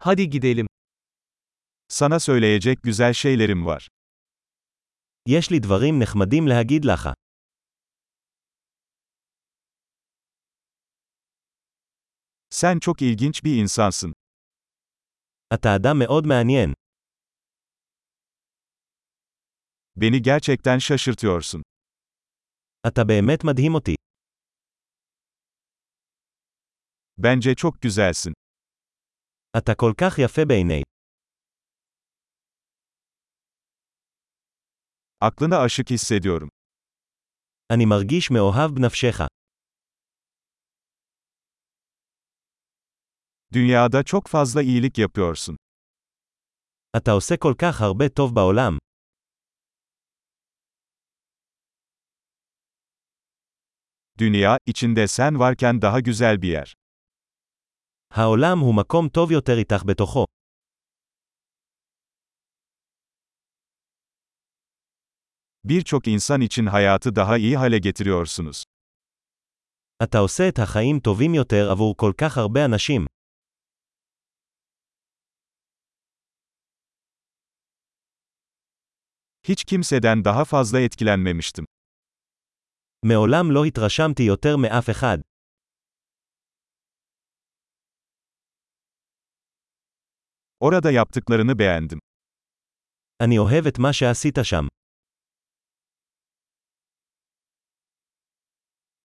Hadi gidelim. Sana söyleyecek güzel şeylerim var. יש לי דברים נחמדים להגיד לך. Sen çok ilginç bir insansın. אתה אדם מאוד מעניין. Beni gerçekten şaşırtıyorsun. אתה באמת מדהים אותי. Bence çok güzelsin. אתה כל כך יפה בעיני. Aklına aşık hissediyorum. אני מרגיש מאוהב בנפשך. Dünyada çok fazla iyilik yapıyorsun. אתה עושה כל כך הרבה טוב בעולם. Dünya, içinde sen varken daha güzel bir yer. העולם הוא מקום טוב יותר איתך בתוכו. Birçok insan için hayatı daha iyi hale getiriyorsunuz. אתה עושה את החיים טובים יותר עבור כל כך הרבה אנשים. Hiç kimseden daha fazla etkilenmemiştim. מעולם לא התרשמתי יותר מאף אחד. Orada yaptıklarını beğendim. אני אוהב את מה שעשית שם.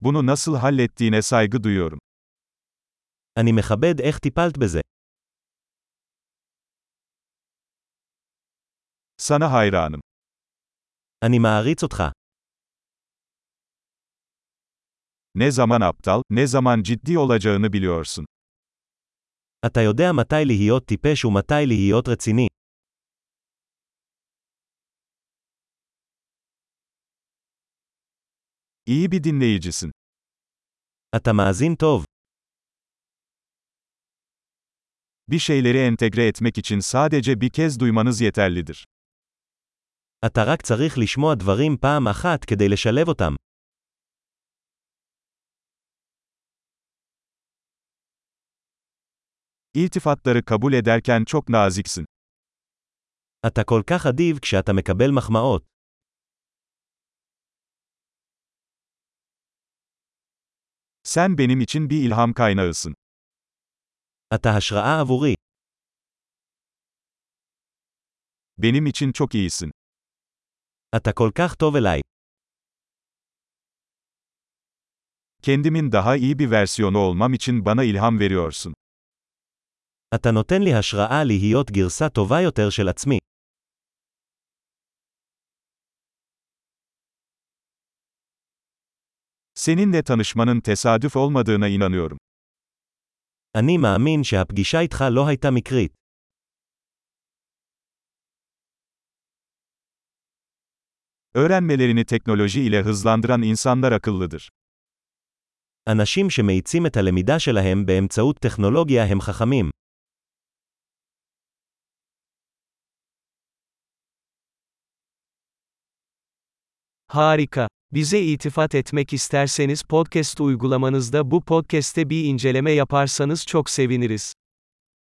Bunu nasıl hallettiğine saygı duyuyorum. אני מכבד איך טיפלת בזה. Sana hayranım. אני מעריץ אותך. Ne zaman aptal, ne zaman ciddi olacağını biliyorsun. אתה יודע מתי להיות טיפש ומתי להיות רציני. İyi bir dinleyicisin. אתה מאזין טוב. Bir şeyleri entegre etmek için sadece bir kez duymanız yeterlidir. אתה רק צריך לשמוע דברים פעם אחת כדי לשלב אותם. İltifatları kabul ederken çok naziksin. אתה כל כך אדיב כשאתה מקבל מחמאות. Sen benim için bir ilham kaynağısın. אתה השראה עבורי. Benim için çok iyisin. אתה כל כך טוב אליי. Kendimin daha iyi bir versiyonu olmam için bana ilham veriyorsun. אתה נותן לי השראה להיות גרסה טובה יותר של עצמי. Seninle tanışmanın tesadüf olmadığına inanıyorum. אני מאמין שהפגישה איתך לא הייתה מקרית. Öğrenmelerini teknoloji ile hızlandıran insanlar akıllıdır. אנשים שמאיצים את הלמידה שלהם באמצעות טכנולוגיה הם חכמים. Harika. Bize itifat etmek isterseniz podcast uygulamanızda bu podcast'te bir inceleme yaparsanız çok seviniriz.